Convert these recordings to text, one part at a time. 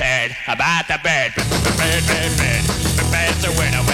always about the bed, bed, bed, bed, bed, bed, bed, a winner.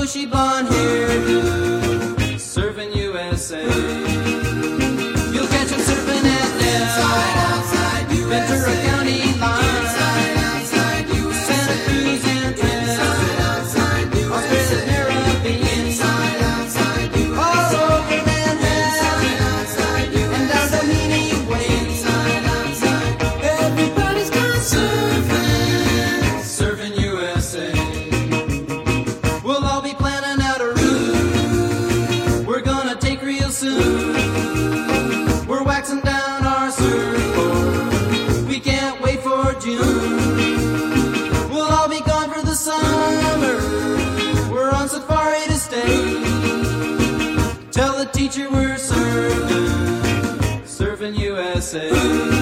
Bushy Bond here serving USA. say.